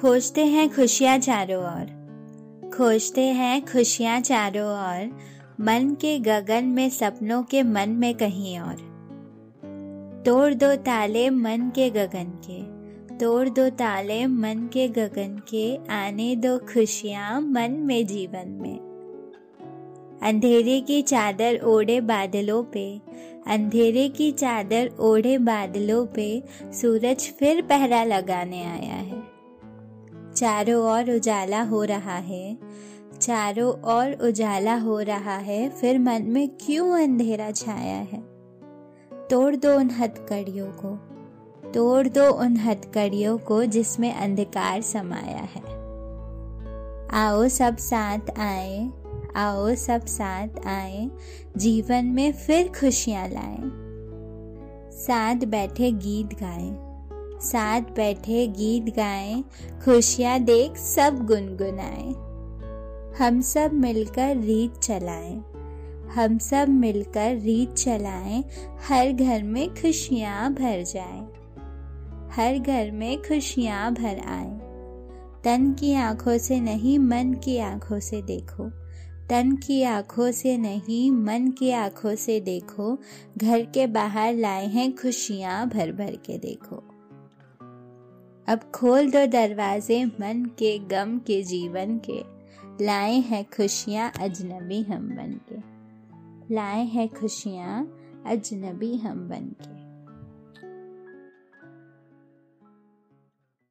खोजते हैं खुशियाँ चारों ओर। खोजते हैं खुशियाँ चारों ओर, मन के गगन में सपनों के मन में कहीं और। तोड़ दो ताले मन के गगन के, तोड़ दो ताले मन के गगन के, आने दो खुशियाँ मन में जीवन में। अंधेरे की चादर ओढ़े बादलों पे, अंधेरे की चादर ओढ़े बादलों पे, सूरज फिर पहरा लगाने आया है। चारों ओर उजाला हो रहा है। चारों ओर उजाला हो रहा है, फिर मन में क्यों अंधेरा छाया है? तोड़ दो उन हथकड़ियों को। तोड़ दो उन हथकड़ियों को जिसमें अंधकार समाया है। आओ सब साथ आए, आओ सब साथ आए, जीवन में फिर खुशियाँ लाए। साथ बैठे गीत गाएँ। साथ बैठे गीत गाएँ, खुशियाँ देख सब गुनगुनाएँ। हम सब मिलकर रीत चलाएँ, हम सब मिलकर रीत चलाएँ, हर घर में खुशियाँ भर जाएँ, हर घर में खुशियाँ भर आए। तन की आँखों से नहीं मन की आँखों से देखो, तन की आँखों से नहीं मन की आँखों से देखो, घर के बाहर लाए हैं खुशियाँ भर भर के देखो। अब खोल दो दरवाजे मन के, गम के, जीवन के। लाए हैं खुशियाँ अजनबी हम बन के। लाए हैं खुशियाँ अजनबी हम बन के।